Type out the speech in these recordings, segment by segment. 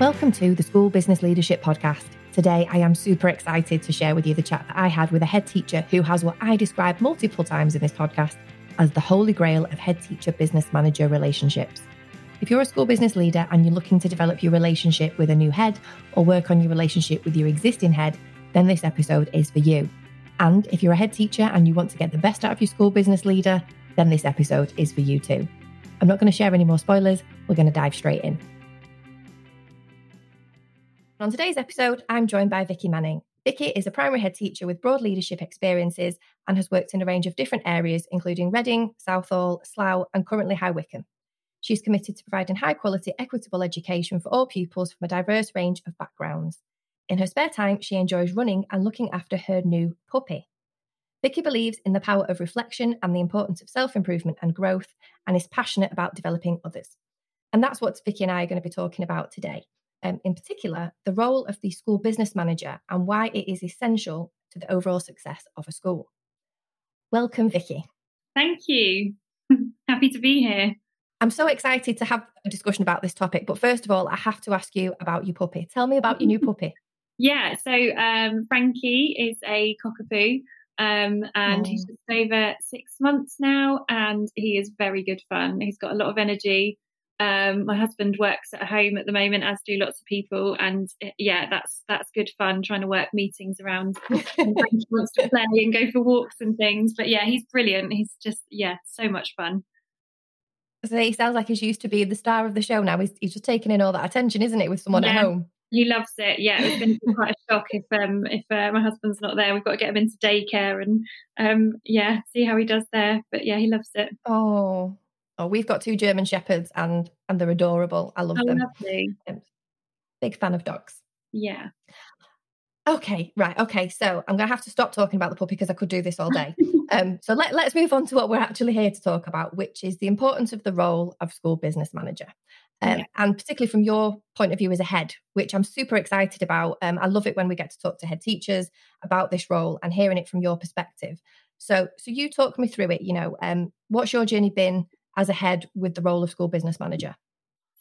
Welcome to the School Business Leadership Podcast. Today, I am super excited to share with you the chat that I had with a head teacher who has what I describe multiple times in this podcast as the holy grail of head teacher business manager relationships. If you're a school business leader and you're looking to develop your relationship with a new head or work on your relationship with your existing head, then this episode is for you. And if you're a head teacher and you want to get the best out of your school business leader, then this episode is for you too. I'm not going to share any more spoilers, we're going to dive straight in. On today's episode, I'm joined by Vicky Manning. Vicky is a primary head teacher with broad leadership experiences and has worked in a range of different areas, including Reading, Southall, Slough, and currently High Wycombe. She's committed to providing high quality, equitable education for all pupils from a diverse range of backgrounds. In her spare time, she enjoys running and looking after her new puppy. Vicky believes in the power of reflection and the importance of self improvement and growth, and is passionate about developing others. And that's what Vicky and I are going to be talking about today um, in particular, the role of the school business manager and why it is essential to the overall success of a school. Welcome, Vicky. Thank you. Happy to be here. I'm so excited to have a discussion about this topic. But first of all, I have to ask you about your puppy. Tell me about your new puppy. Yeah, so um, Frankie is a cockapoo. Um, and oh. he's just over six months now, and he is very good fun. He's got a lot of energy. Um, my husband works at home at the moment, as do lots of people, and eh, yeah, that's that's good fun trying to work meetings around. he wants to play and go for walks and things, but yeah, he's brilliant. He's just yeah, so much fun. So he sounds like he's used to be the star of the show now. He's, he's just taking in all that attention, isn't it, with someone yeah. at home? He loves it. Yeah, it's going to be quite a shock if um if uh, my husband's not there. We've got to get him into daycare and um yeah, see how he does there. But yeah, he loves it. Oh, Oh, we've got two German shepherds and and they're adorable. I love oh, them. Lovely. Big fan of dogs. Yeah. Okay, right. Okay, so I'm going to have to stop talking about the puppy because I could do this all day. um, so let, let's move on to what we're actually here to talk about, which is the importance of the role of school business manager. Um, yeah. And particularly from your point of view as a head, which I'm super excited about. Um, I love it when we get to talk to head teachers about this role and hearing it from your perspective. So, so you talk me through it. You know, um, what's your journey been as a head with the role of school business manager?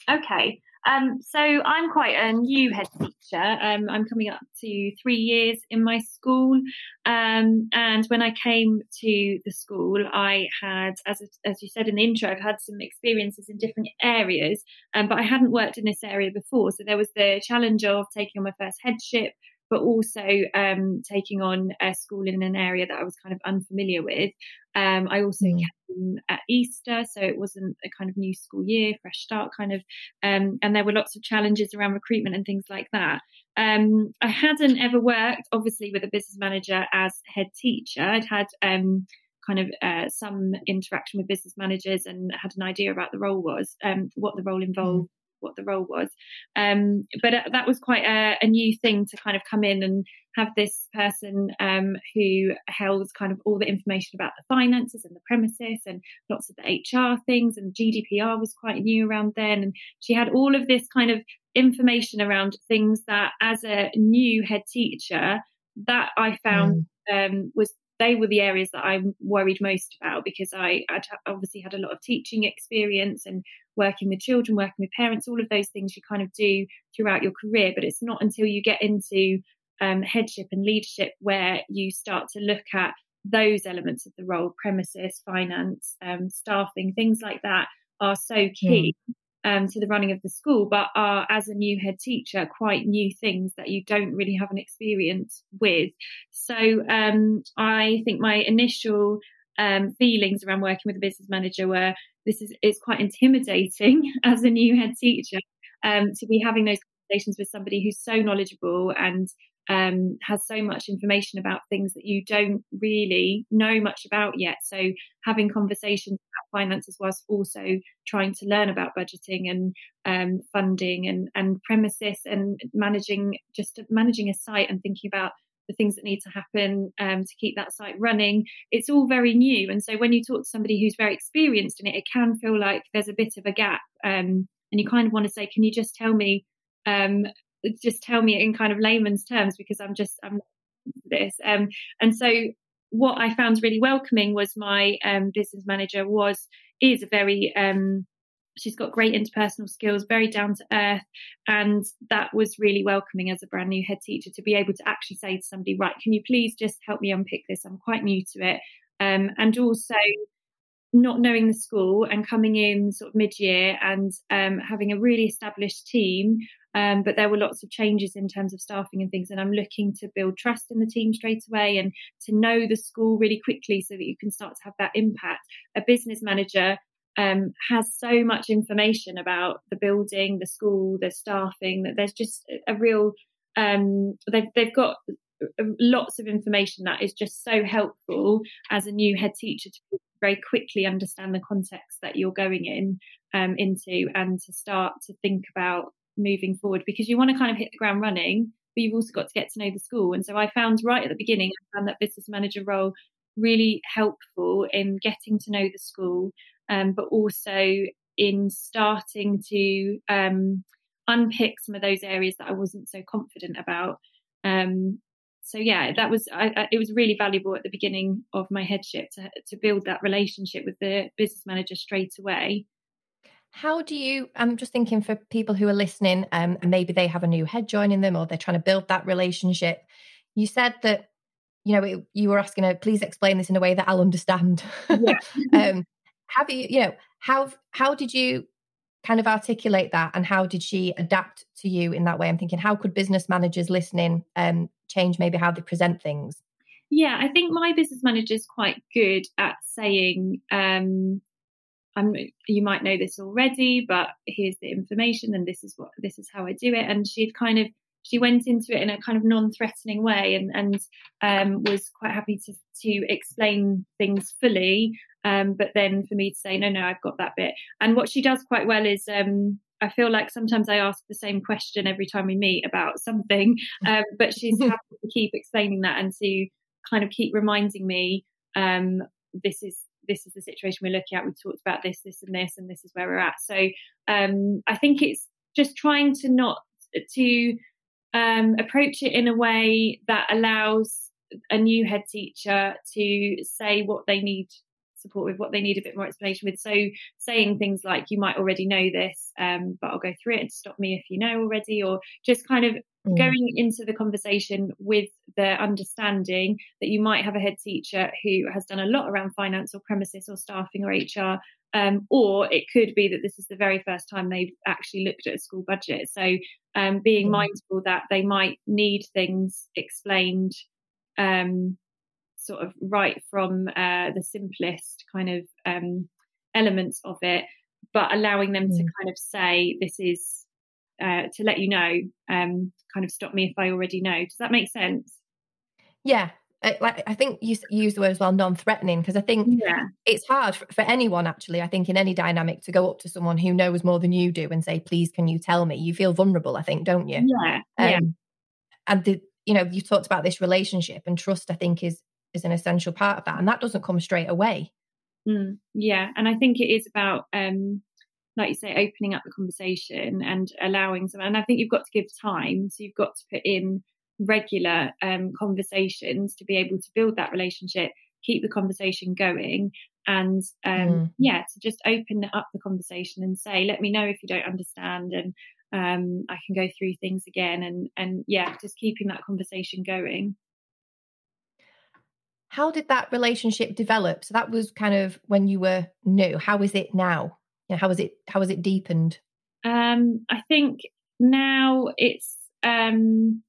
Okay. Um, so I'm quite a new head teacher. Um, I'm coming up to three years in my school. Um, and when I came to the school, I had, as, as you said in the intro, I've had some experiences in different areas, um, but I hadn't worked in this area before. So there was the challenge of taking on my first headship, but also um, taking on a school in an area that I was kind of unfamiliar with. Um, I also mm. came at Easter, so it wasn't a kind of new school year, fresh start kind of, um, and there were lots of challenges around recruitment and things like that. Um, I hadn't ever worked, obviously, with a business manager as head teacher. I'd had um, kind of uh, some interaction with business managers and had an idea about the role was, um, what the role involved. What the role was. Um, but uh, that was quite a, a, new thing to kind of come in and have this person um, who held kind of all the information about the finances and the premises and lots of the HR things. And GDPR was quite new around then. And she had all of this kind of information around things that, as a new head teacher, that I found mm. um, was they were the areas that I'm worried most about because I I'd obviously had a lot of teaching experience and working with children, working with parents, all of those things you kind of do throughout your career. But it's not until you get into um, headship and leadership where you start to look at those elements of the role, premises, finance, um, staffing, things like that are so key. Mm um, to the running of the school, but are, as a new head teacher, quite new things that you don't really have an experience with. So um, I think my initial um, feelings around working with a business manager were this is, is quite intimidating as a new head teacher um, to be having those conversations with somebody who's so knowledgeable and um, has so much information about things that you don't really know much about yet. So having conversations about finances whilst also trying to learn about budgeting and um, funding and, and premises and managing just managing a site and thinking about the things that need to happen um, to keep that site running. It's all very new. And so when you talk to somebody who's very experienced in it, it can feel like there's a bit of a gap. Um, and you kind of want to say, can you just tell me um, just tell me in kind of layman's terms because I'm just I'm this. Um, and so what I found really welcoming was my um, business manager was is a very um, she's got great interpersonal skills, very down to earth. And that was really welcoming as a brand new head teacher to be able to actually say to somebody, right, can you please just help me unpick this? I'm quite new to it. Um, and also not knowing the school and coming in sort of mid-year and um, having a really established team um, but there were lots of changes in terms of staffing and things and i'm looking to build trust in the team straight away and to know the school really quickly so that you can start to have that impact a business manager um, has so much information about the building the school the staffing that there's just a real um, they've, they've got lots of information that is just so helpful as a new head teacher to very quickly understand the context that you're going in um, into and to start to think about moving forward because you want to kind of hit the ground running but you've also got to get to know the school. And so i found right at the beginning i found that business manager role really helpful in getting to know the school um, but also in starting to um, unpick some of those areas that i wasn't so confident about um, so yeah, that was I, I, it was really valuable at the beginning of my headship to to build that relationship with the business manager straight away. How do you? I'm just thinking for people who are listening, um, and maybe they have a new head joining them, or they're trying to build that relationship. You said that you know it, you were asking her, please explain this in a way that I'll understand. Yeah. um, have you? You know how how did you kind of articulate that and how did she adapt to you in that way i'm thinking how could business managers listening um, change maybe how they present things yeah i think my business manager is quite good at saying um, I'm, you might know this already but here's the information and this is what this is how i do it and she'd kind of she went into it in a kind of non-threatening way and and um, was quite happy to to explain things fully um, but then for me to say, no, no, I've got that bit. And what she does quite well is, um, I feel like sometimes I ask the same question every time we meet about something, um, but she's happy to keep explaining that and to kind of keep reminding me, um, this is this is the situation we're looking at. We talked about this, this, and this, and this is where we're at. So um, I think it's just trying to not to um, approach it in a way that allows a new head teacher to say what they need support with what they need a bit more explanation with. So saying things like, you might already know this, um, but I'll go through it and stop me if you know already, or just kind of mm. going into the conversation with the understanding that you might have a head teacher who has done a lot around finance or premises or staffing or HR. Um, or it could be that this is the very first time they've actually looked at a school budget. So um, being mm. mindful that they might need things explained um, sort of right from uh, the simplest kind of um, elements of it, but allowing them mm. to kind of say, this is uh, to let you know, um, kind of stop me if I already know. Does that make sense? Yeah. I, like, I think you, you use the word as well, non-threatening, because I think yeah. it's hard for, for, anyone actually. I think in any dynamic to go up to someone who knows more than you do and say, "Please, can you tell me?" You feel vulnerable, I think, don't you? Yeah. Um, yeah. And the, you know, you talked about this relationship and trust. I think is is an essential part of that and that doesn't come straight away mm, yeah and i think it is about um like you say opening up the conversation and allowing some and i think you've got to give time so you've got to put in regular um, conversations to be able to build that relationship keep the conversation going and um, mm. yeah to just open up the conversation and say let me know if you don't understand and um, i can go through things again and and yeah just keeping that conversation going how did that relationship develop? So that was kind of when you were new. How is it now? You know, how is it how has it deepened? Um, I think now it's um,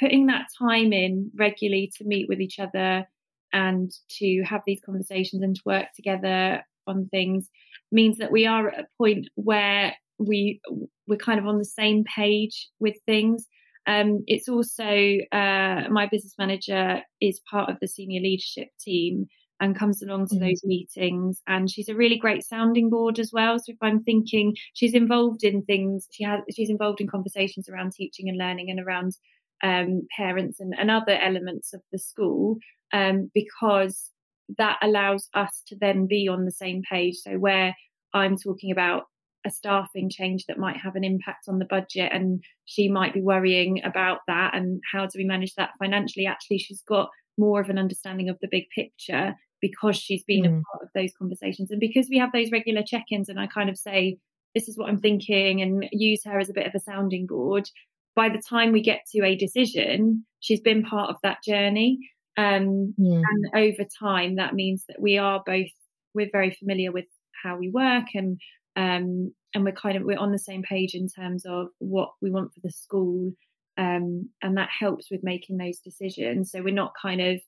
putting that time in regularly to meet with each other and to have these conversations and to work together on things means that we are at a point where we we're kind of on the same page with things um, it's also uh, my business manager is part of the senior leadership team and comes along to mm-hmm. those meetings and she's a really great sounding board as well so if i'm thinking she's involved in things she has she's involved in conversations around teaching and learning and around um, parents and, and, other elements of the school um, because that allows us to then be on the same page so where i'm talking about a staffing change that might have an impact on the budget and she might be worrying about that and how do we manage that financially actually she's got more of an understanding of the big picture because she's been mm. a part of those conversations and because we have those regular check-ins and I kind of say this is what I'm thinking and use her as a bit of a sounding board. By the time we get to a decision, she's been part of that journey. Um. And over time, that means that we are both, we're very familiar with how we work and, um, and we're kind of, we're on the same page in terms of what we want for the school. Um, and that helps with making those decisions. So we're not kind of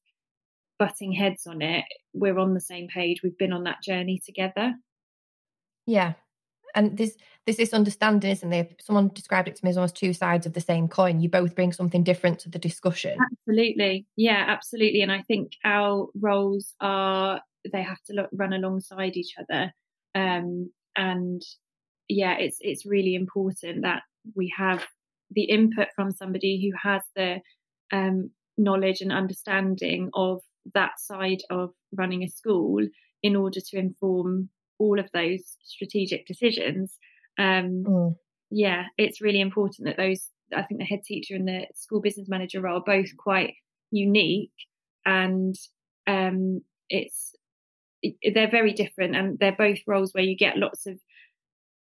butting heads on it. We're on the same page. We've been on that journey together. Yeah, and this this understanding, isn't there? Someone described it to me as almost two sides of the same coin. You both bring something different to the discussion. Absolutely, yeah, absolutely. And I think our roles are they have to look, run alongside each other. Um, and yeah, it's it's really important that we have the input from somebody who has the um, knowledge and understanding of that side of running a school in order to inform all of those strategic decisions. Um, mm. Yeah, it's really important that those, I think the head teacher and the school business manager role are both quite unique and um, it's, they're very different and they're both roles where you get lots of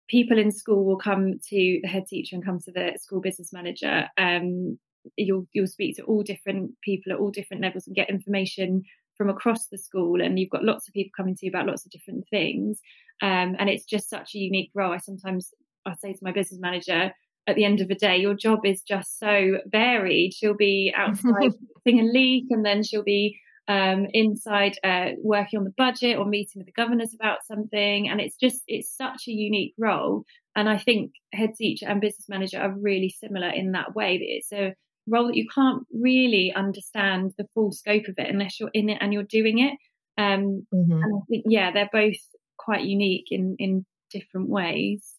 people in school will come to the head teacher and come to the school business manager. Um, you'll you'll speak to all different people at all different levels and get information from across the school and you've got lots of people coming to you about lots of different things. Um, and it's just such a unique role. I sometimes i say to my business manager at the end of the day your job is just so varied. She'll be outside fixing a leak and then she'll be um, inside uh, working on the budget or meeting with the governors about something. And it's just it's such a unique role. And i think head teacher and business manager are really similar in that way. That it's a role that you can't really understand the full scope of it unless you're in it and you're doing it. Um, mm-hmm. And I think, yeah, they're both quite unique in in different ways.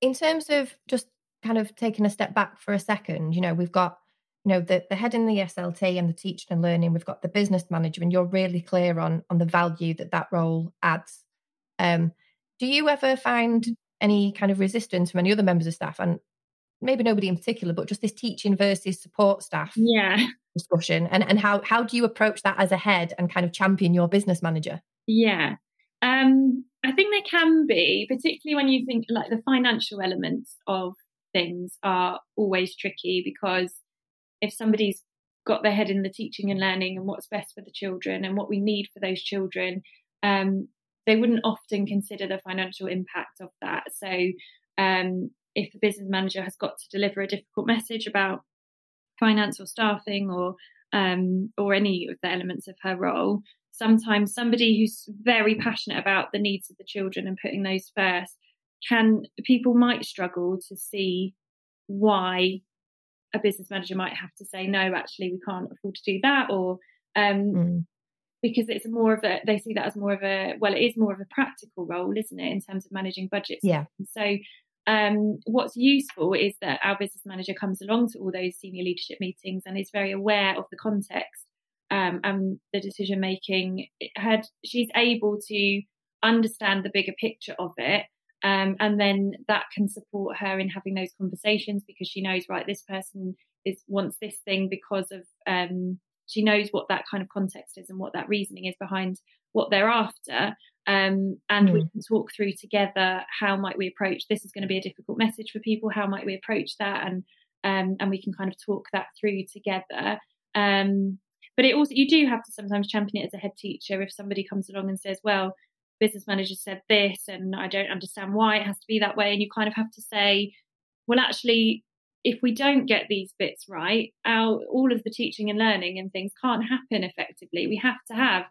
In terms of just kind of taking a step back for a second, you know, we've got you know the, the head in the SLT and the teaching and learning. We've got the business manager, and you're really clear on on the value that that role adds. Um, do you ever find any kind of resistance from any other members of staff? And maybe nobody in particular, but just this teaching versus support staff yeah. discussion and, and how, how do you approach that as a head and kind of champion your business manager? Yeah. Um, I think there can be, particularly when you think like the financial elements of things are always tricky because if somebody's got their head in the teaching and learning and what's best for the children and what we need for those children, um, they wouldn't often consider the financial impact of that. So um, if the business manager has got to deliver a difficult message about finance or staffing or um, or any of the elements of her role, sometimes somebody who's very passionate about the needs of the children and putting those first can people might struggle to see why a business manager might have to say no actually we can't afford to do that or um, mm. because it's more of a they see that as more of a well it is more of a practical role isn't it in terms of managing budgets yeah so um, what's useful is that our business manager comes along to all those senior leadership meetings and is very aware of the context um, and the decision making. Had she's able to understand the bigger picture of it, um, and then that can support her in having those conversations because she knows right this person is wants this thing because of um, she knows what that kind of context is and what that reasoning is behind what they're after um, and mm. we can talk through together how might we approach this is going to be a difficult message for people how might we approach that? And um, and we can kind of talk that through together. Um, but it also you do have to sometimes champion it as a head teacher. If somebody comes along and says well business manager said this and i don't understand why it has to be that way and you kind of have to say well actually if we don't get these bits right our all of the teaching and learning and things can't happen effectively. We have to have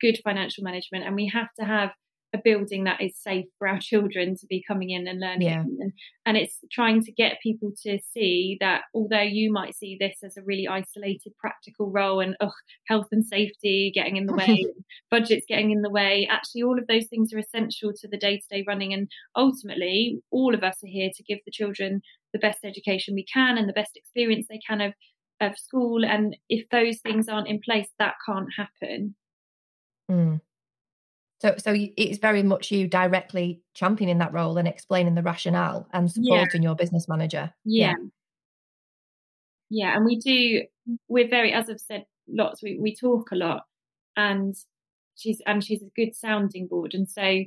good financial management and we have to have a building that is safe for our children to be coming in and learning yeah. and, and it's trying to get people to see that although you might see this as a really isolated practical role and ugh, health and safety getting in the way budgets getting in the way actually all of those things are essential to the day-to-day running and ultimately all of us are here to give the children the best education we can and the best experience they can of of school and if those things aren't in place that can't happen Mm. So, so it's very much you directly championing that role and explaining the rationale and supporting yeah. your business manager. Yeah. yeah. yeah, and we do. We're very, as I've said, lots. We we talk a lot, and she's and she's a good sounding board, and so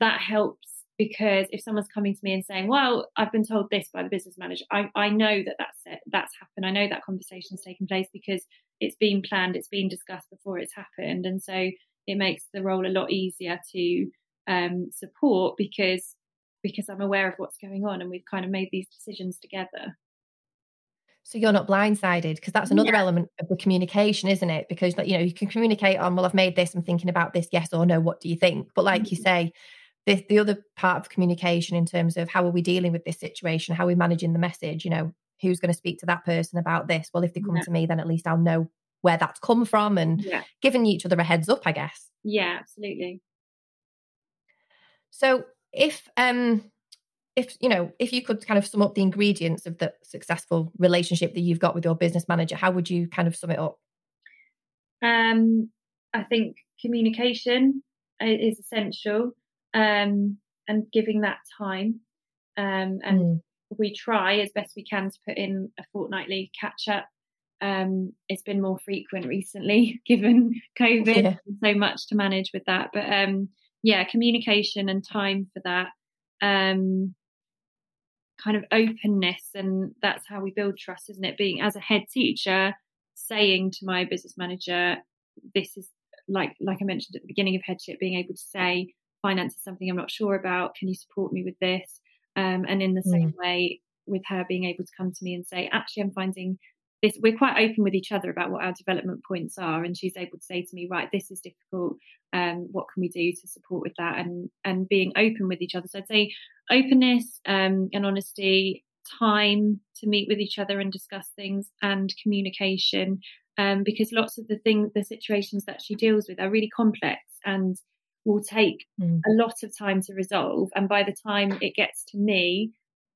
that helps because if someone's coming to me and saying, "Well, I've been told this by the business manager," I, I know that that's it, that's happened. I know that conversation's taken place because it's been planned, it's been discussed before it's happened, and so it makes the role a lot easier to um, support because because I'm aware of what's going on and we've kind of made these decisions together. So you're not blindsided because that's another yeah. element of the communication, isn't it? Because you know you can communicate on, well, I've made this, I'm thinking about this, yes or no. What do you think? But like mm-hmm. you say, the the other part of communication in terms of how are we dealing with this situation, how are we managing the message? You know, who's going to speak to that person about this? Well, if they come yeah. to me, then at least I'll know where that's come from and yeah. giving each other a heads up, I guess. Yeah, absolutely. So if um if you know if you could kind of sum up the ingredients of the successful relationship that you've got with your business manager how would you kind of sum it up um i think communication is essential um and giving that time um and mm. we try as best we can to put in a fortnightly catch up um it's been more frequent recently given covid yeah. so much to manage with that but um yeah communication and time for that um kind of openness and that's how we build trust isn't it being as a head teacher saying to my business manager this is like like i mentioned at the beginning of headship being able to say finance is something i'm not sure about can you support me with this um, and in the mm. same way with her being able to come to me and say actually i'm finding this we're quite open with each other about what our development points are and she's able to say to me right this is difficult um, what can we do to support with that? And and being open with each other. So i'd say openness um, and honesty time to meet with each other and discuss things and communication um, because lots of the things the situations that she deals with are really complex and will take mm. a lot of time to resolve. And by the time it gets to me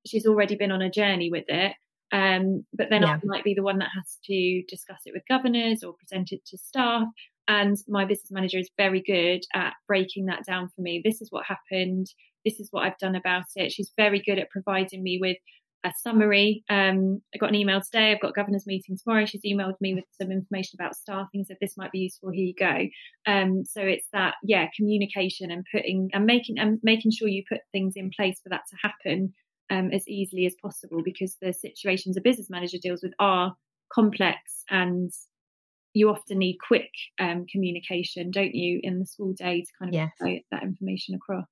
she's already been on a journey with it um, but then yeah. I might be the one that has to discuss it with governors or present it to staff. And my business manager is very good at breaking that down for me. This is what happened. This is what I've done about it. She's very good at providing me with a summary. Um, I got an email today. I've got governor's meeting tomorrow. She's emailed me with some information about staffing. Said this might be useful. Here you go. Um, so it's that, yeah, communication and putting and making and making sure you put things in place for that to happen um, as easily as possible because the situations a business manager deals with are complex and you often need quick um, communication, don't you, in the school day to kind of yes. get that information across.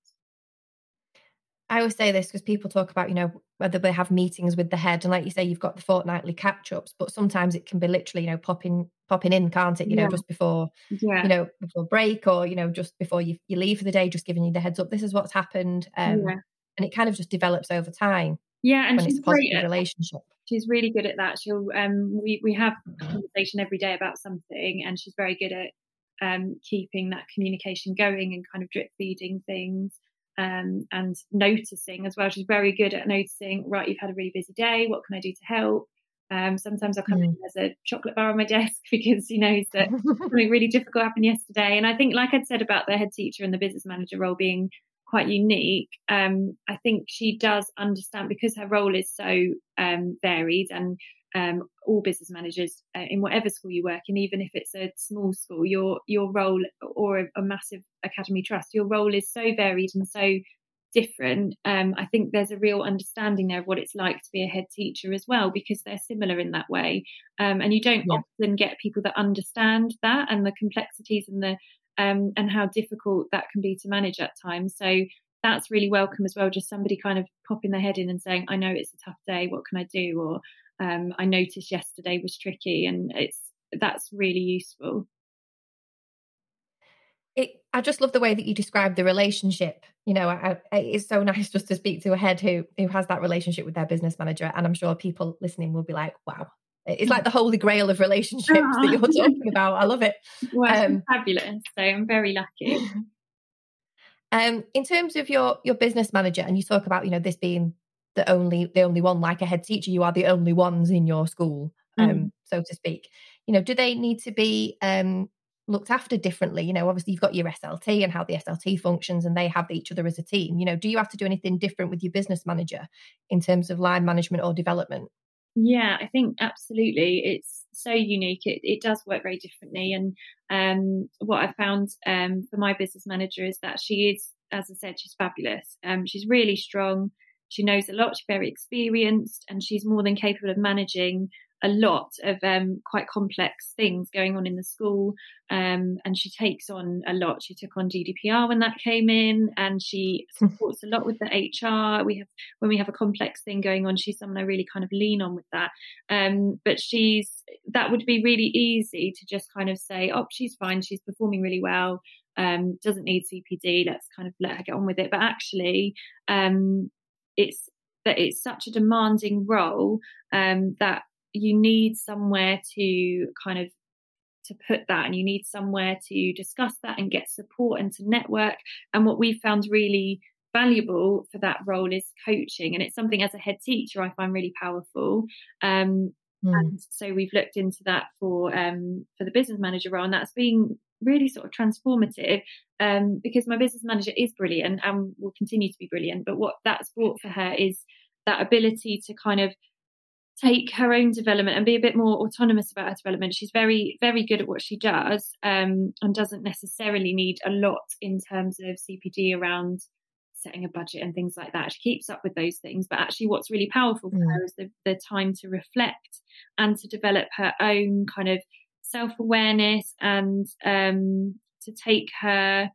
I always say this because people talk about, you know, whether they have meetings with the head, and like you say, you've got the fortnightly catch ups, but sometimes it can be literally, you know, popping popping in, can't it? You yeah. know, just before, yeah. you know, before break, or you know, just before you, you leave for the day, just giving you the heads up. This is what's happened. Um, yeah and it kind of just develops over time. Yeah, and she's a positive relationship. She's really good at that. She'll um, we we have a conversation every day about something, and she's very good at um, keeping that communication going and kind of drip feeding things um, and noticing as well. She's very good at noticing. Right, you've had a really busy day. What can I do to help? Um, sometimes I'll come mm. in there's a chocolate bar on my desk because he knows that something really difficult happened yesterday. And I think, like I'd said about the head teacher and the business manager role being quite unique. Um, I think she does understand because her role is so um, varied and um, all business managers uh, in whatever school you work in, even if it's a small school, your your role or a, a massive academy trust, your role is so varied and so different. Um, I think there's a real understanding there of what it's like to be a head teacher as well, because they're similar in that way. Um, and you don't yeah. often get people that understand that and the complexities and the um, and how difficult that can be to manage at times. So that's really welcome as well. Just somebody kind of popping their head in and saying, "I know it's a tough day. What can I do?" Or um, "I noticed yesterday was tricky," and it's that's really useful. It, I just love the way that you describe the relationship. You know, I, I, it's so nice just to speak to a head who who has that relationship with their business manager, and I'm sure people listening will be like, "Wow, it's like the holy grail of relationships that you're talking about. I love it. Well, um, fabulous. So I'm very lucky. Um, in terms of your your business manager, and you talk about you know this being the only the only one like a head teacher, you are the only ones in your school, um, mm. so to speak. You know, do they need to be um, looked after differently? You know, obviously you've got your SLT and how the SLT functions, and they have each other as a team. You know, do you have to do anything different with your business manager in terms of line management or development? Yeah, I think absolutely. It's so unique. It, it does work very differently. And um, what I found um, for my business manager is that she is as I said, she's fabulous. Um, she's really strong. She knows a lot. She's very experienced, and she's more than capable of managing a lot of um, quite complex things going on in the school. Um, and she takes on a lot. She took on GDPR when that came in, and she hmm. supports a lot with the HR. We have when we have a complex thing going on, she's someone I really kind of lean on with that. Um, but she's that would be really easy to just kind of say, oh, she's fine. She's performing really well. Um, doesn't need CPD. Let's kind of let her get on with it. But actually, um, it's that it's such a demanding role um, that you need somewhere to kind of to put that and you need somewhere to discuss that and get support and to network and what we found really valuable for that role is coaching and it's something as a head teacher i find really powerful um, mm. and so we've looked into that for um, for the business manager role and that's been really sort of transformative um, because my business manager is brilliant and will continue to be brilliant but what that's brought for her is that ability to kind of take her own development and be a bit more autonomous about her development. She's very, very good at what she does um, and doesn't necessarily need a lot in terms of CPD around setting a budget and things like that. She keeps up with those things, but actually, what's really powerful for mm. her is the, the time to reflect and to develop her own kind of self awareness and um, to take her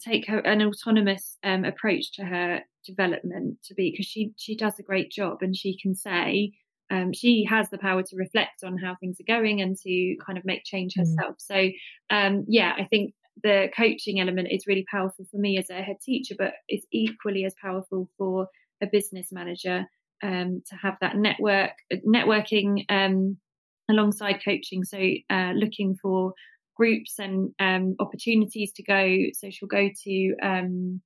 take her an autonomous um, approach to her development to be because she she does a great job and she can say um, she has the power to reflect on how things are going and to kind of make change mm. herself. Mm. So, um, yeah, I think the coaching element is really powerful for me as a head teacher, but it's equally as powerful for a business manager um, to have that network networking um, alongside coaching. So, uh, looking for groups and um, opportunities to go. So she'll go to um,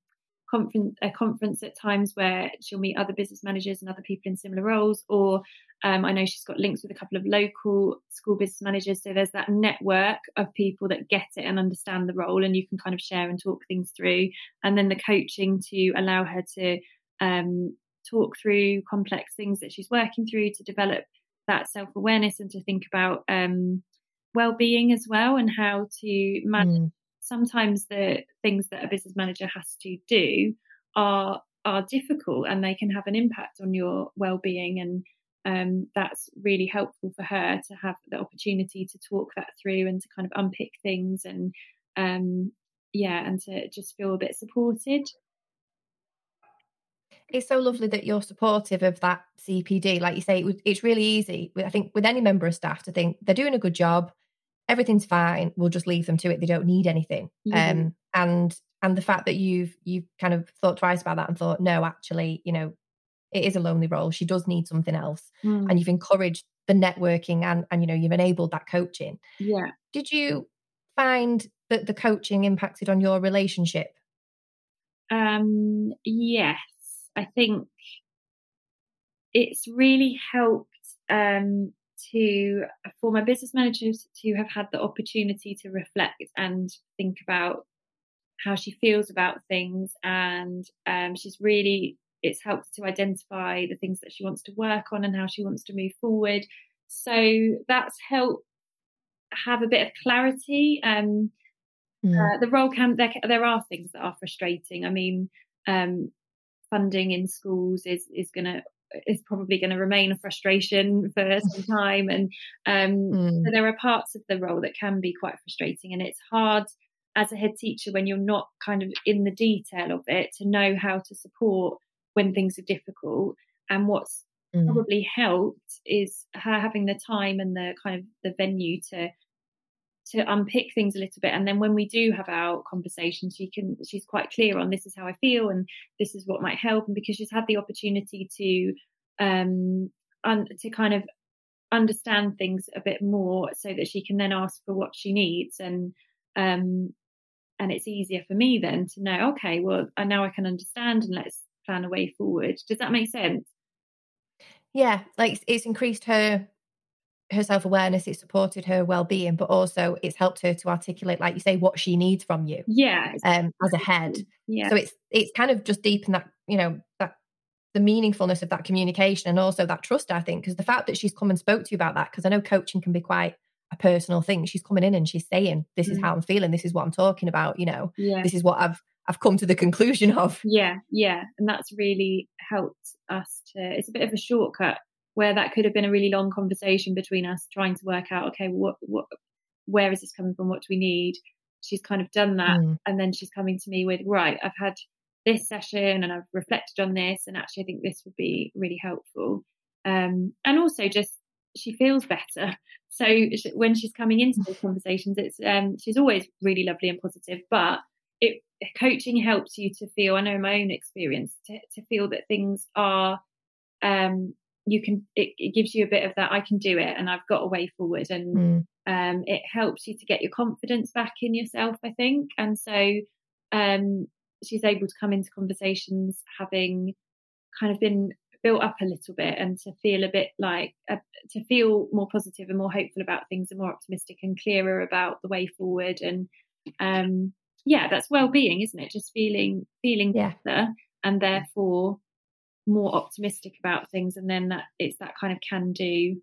conference a conference at times where she'll meet other business managers and other people in similar roles or um, I know she's got links with a couple of local school business managers. So there's that network of people that get it and understand the role, and you can kind of share and talk things through. And then the coaching to allow her to um, talk through complex things that she's working through to develop that self awareness and to think about um, well being as well and how to manage. Mm sometimes the things that a business manager has to do are are difficult and they can have an impact on your well-being. And um, that's really helpful for her to have the opportunity to talk that through and to kind of unpick things and um, yeah and to just feel a bit supported. It's so lovely that you're supportive of that cpd like you say it, it's really easy i think with any member of staff to think they're doing a good job everything's fine. We'll just leave them to it. They don't need anything. Mm-hmm. Um, and and the fact that you've you've kind of thought twice about that and thought, no, actually, you know, it is a lonely role. She does need something else. Mm. And you've encouraged the networking and and you know you've enabled that coaching. Yeah. Did you find that the coaching impacted on your relationship? Um, yes, I think it's really helped um, to for my business managers to have had the opportunity to reflect and think about how she feels about things. And um, she's really it's helped to identify the things that she wants to work on and how she wants to move forward. So that's helped have a bit of clarity. Um, mm. uh, the role can there, there are things that are frustrating. I mean um, funding in schools is is going to is probably going to remain a frustration for some time. And um, mm. so there are parts of the role that can be quite frustrating, and it's hard as a head teacher when you're not kind of in the detail of it to know how to support when things are difficult. And what's mm. probably helped is her having the time and the kind of the venue to to unpick things a little bit. And then when we do have our conversation she can she's quite clear on this is how i feel and this is what might help. And because she's had the opportunity to um un, to kind of understand things a bit more so that she can then ask for what she needs and um and it's easier for me then to know okay well now i can understand and let's plan a way forward. Does that make sense? Yeah like it's increased her her self awareness, it's supported her well being, but also it's helped her to articulate, like you say, what she needs from you. Yeah. Um, as a head. Yeah. So it's it's kind of just deepen that, you know, that the meaningfulness of that communication and also that trust, I think, because the fact that she's come and spoke to you about that, because I know coaching can be quite a personal thing. She's coming in and she's saying, This is mm. how I'm feeling, this is what I'm talking about, you know, yeah. this is what I've I've come to the conclusion of. Yeah, yeah. And that's really helped us to, it's a bit of a shortcut where that could have been a really long conversation between us trying to work out, okay, what, what, where is this coming from? What do we need? She's kind of done that. Mm. And then she's coming to me with, right, I've had this session and I've reflected on this. And actually, I think this would be really helpful. Um, and also just she feels better. So when she's coming into those conversations, it's um, she's always really lovely and positive. But it coaching helps you to feel. I know my own experience to, to feel that things are. Um, you can. It, it, gives you a bit of that. I can do it, and I've got a way forward, and mm. um, it helps you to get your confidence back in yourself. I think, and so um, she's able to come into conversations having kind of been built up a little bit and to feel a bit like uh, to feel more positive and more hopeful about things and more optimistic and clearer about the way forward and um yeah that's well-being isn't it just feeling feeling yeah. better and therefore more optimistic about things and then that it's that kind of can do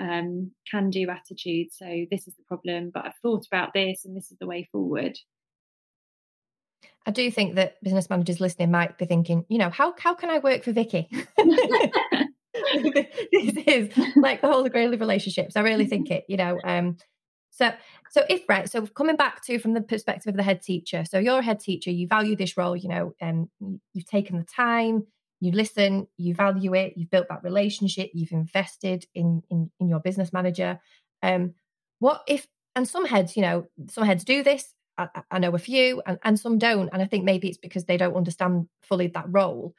um can do attitude so this is the problem but i've thought about this and this is the way forward I do think that business managers listening might be thinking, you know, how how can I work for Vicky? this is like the holy grail of relationships. I really think it, you know. Um, so so if right, so coming back to from the perspective of the head teacher, so you're a head teacher, you value this role, you know, um, you've taken the time, you listen, you value it, you've built that relationship, you've invested in in, in your business manager. Um, what if and some heads, you know, some heads do this I, I know a few and, and some don't. And I think maybe it's because they don't understand fully that role.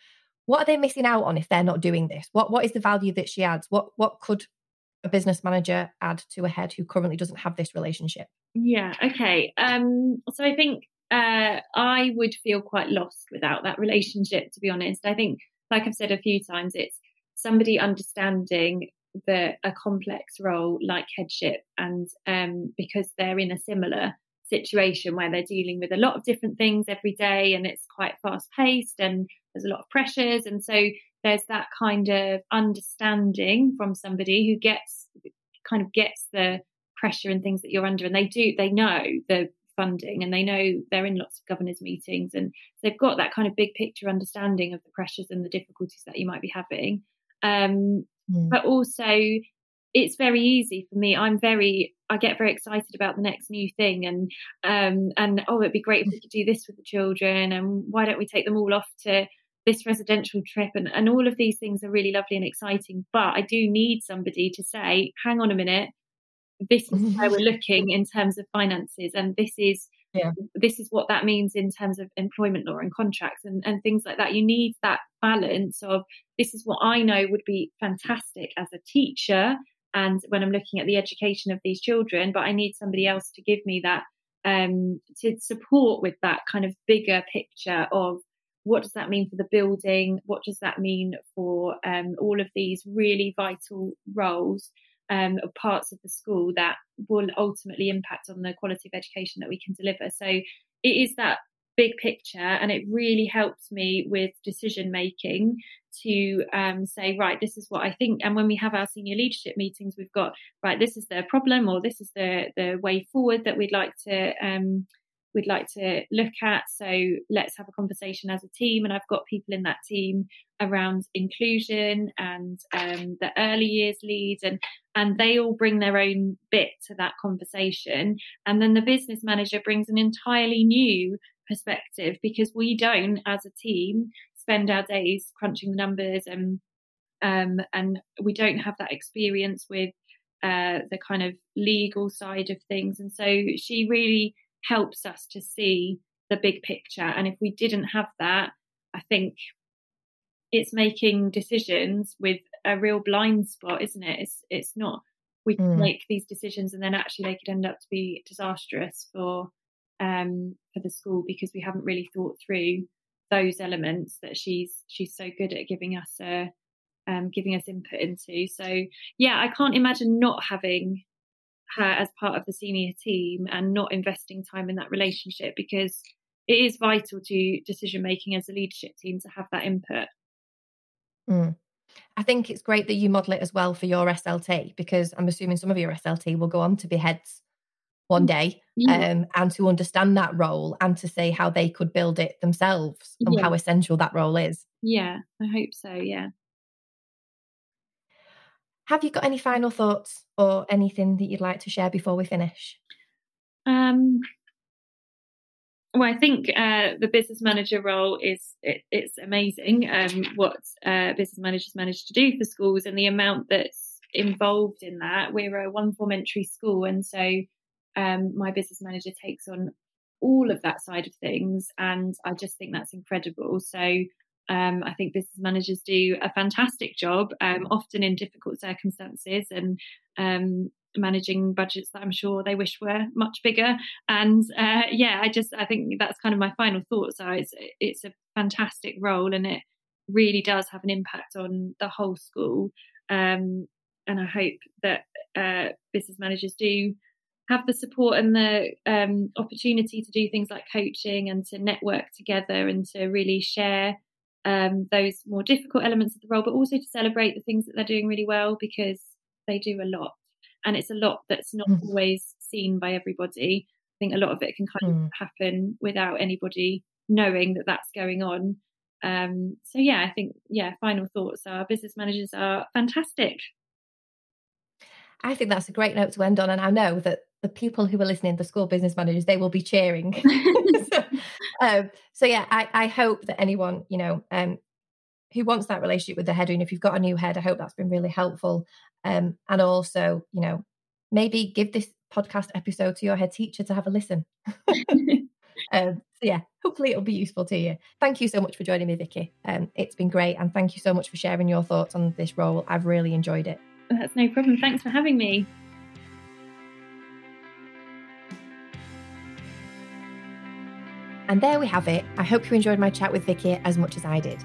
What are they missing out on if they're not doing this? What what is the value that she adds? What what could a business manager add to a head who currently doesn't have this relationship? Yeah, okay. Um, so I think uh, I would feel quite lost without that relationship, to be honest. I think, like I've said a few times, it's somebody understanding the a complex role like headship and um, because they're in a similar situation where they're dealing with a lot of different things every day and it's quite fast paced and there's a lot of pressures. And so there's that kind of understanding from somebody who gets kind of gets the pressure and things that you're under and they do they know the funding and they know they're in lots of governors meetings and they've got that kind of big picture understanding of the pressures and the difficulties that you might be having um, mm. but also it's very easy for me. I'm very, I get very excited about the next new thing, and um, and oh, it'd be great if we could do this with the children, and why don't we take them all off to this residential trip, and and all of these things are really lovely and exciting. But I do need somebody to say, hang on a minute, this is where we're looking in terms of finances, and this is yeah. this is what that means in terms of employment law and contracts and, and things like that. You need that balance of this is what I know would be fantastic as a teacher and when I'm looking at the education of these children, but I need somebody else to give me that um, to support with that kind of bigger picture of what does that mean for the building? What does that mean for um, all of these really vital roles um, of parts of the school that will ultimately impact on the quality of education that we can deliver? So it is that big picture and it really helps me with decision making to um, say right this is what i think and when we have our senior leadership meetings we've got right this is the problem or this is the the way forward that we'd like to um, we'd like to look at so let's have a conversation as a team and i've got people in that team around inclusion and um, the early years leads and and they all bring their own bit to that conversation and then the business manager brings an entirely new perspective because we don't, as a team, spend our days crunching the numbers and um, and we don't have that experience with uh, the kind of legal side of things. And so she really helps us to see the big picture. And if we didn't have that, I think it's making decisions with a real blind spot, isn't it? It's it's not we mm. make these decisions and then actually they could end up to be disastrous for um, for the school because we haven't really thought through those elements that she's she's so good at giving us a um, giving us input into. So yeah, I can't imagine not having her as part of the senior team and not investing time in that relationship because it is vital to decision making as a leadership team to have that input. Mm. I think it's great that you model it as well for your SLT because I'm assuming some of your SLT will go on to be heads one day yeah. um, and to understand that role and to say how they could build it themselves and yeah. how essential that role is. Yeah, I hope so. Yeah. Have you got any final thoughts or anything that you'd like to share before we finish? Um, well, I think uh, the business manager role is it, it's amazing. Um, what uh, business managers manage to do for schools and the amount that's involved in that. We're a one form entry school, and so um, my business manager takes on all of that side of things, and I just think that's incredible. So um, I think business managers do a fantastic job, um, often in difficult circumstances, and um, managing budgets that I'm sure they wish were much bigger. And uh, yeah, I just I think that's kind of my final thoughts. So it's it's a fantastic role, and it really does have an impact on the whole school. Um, and I hope that uh, business managers do have the support and the um, opportunity to do things like coaching and to network together and to really share um, those more difficult elements of the role, but also to celebrate the things that they're doing really well because they do a lot and it's a lot that's not mm. always seen by everybody. I think a lot of it can kind mm. of happen without anybody knowing that that's going on. Um, so yeah, I think yeah. Final thoughts: Our business managers are fantastic. I think that's a great note to end on, and I know that the people who are listening, the school business managers, they will be cheering. so, um, so, yeah, I, I, hope that anyone you know um, who wants that relationship with the head, and if you've got a new head, I hope that's been really helpful. Um, and also, you know, maybe give this podcast episode to your head teacher to have a listen. um, so yeah, hopefully it'll be useful to you. Thank you so much for joining me, Vicky. Um, it's been great, and thank you so much for sharing your thoughts on this role. I've really enjoyed it. That's no problem. Thanks for having me. And there we have it. I hope you enjoyed my chat with Vicky as much as I did.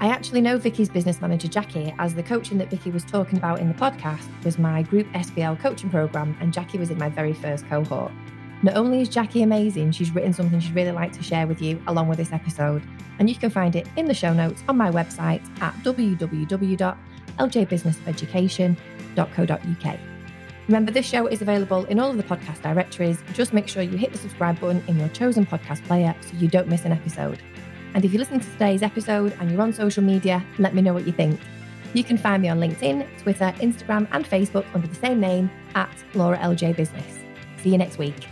I actually know Vicky's business manager Jackie, as the coaching that Vicky was talking about in the podcast was my group SBL coaching program, and Jackie was in my very first cohort. Not only is Jackie amazing, she's written something she'd really like to share with you along with this episode, and you can find it in the show notes on my website at www.ljbusinessofeducation.co.uk. Remember, this show is available in all of the podcast directories. Just make sure you hit the subscribe button in your chosen podcast player so you don't miss an episode. And if you listen to today's episode and you're on social media, let me know what you think. You can find me on LinkedIn, Twitter, Instagram, and Facebook under the same name at Laura LJ Business. See you next week.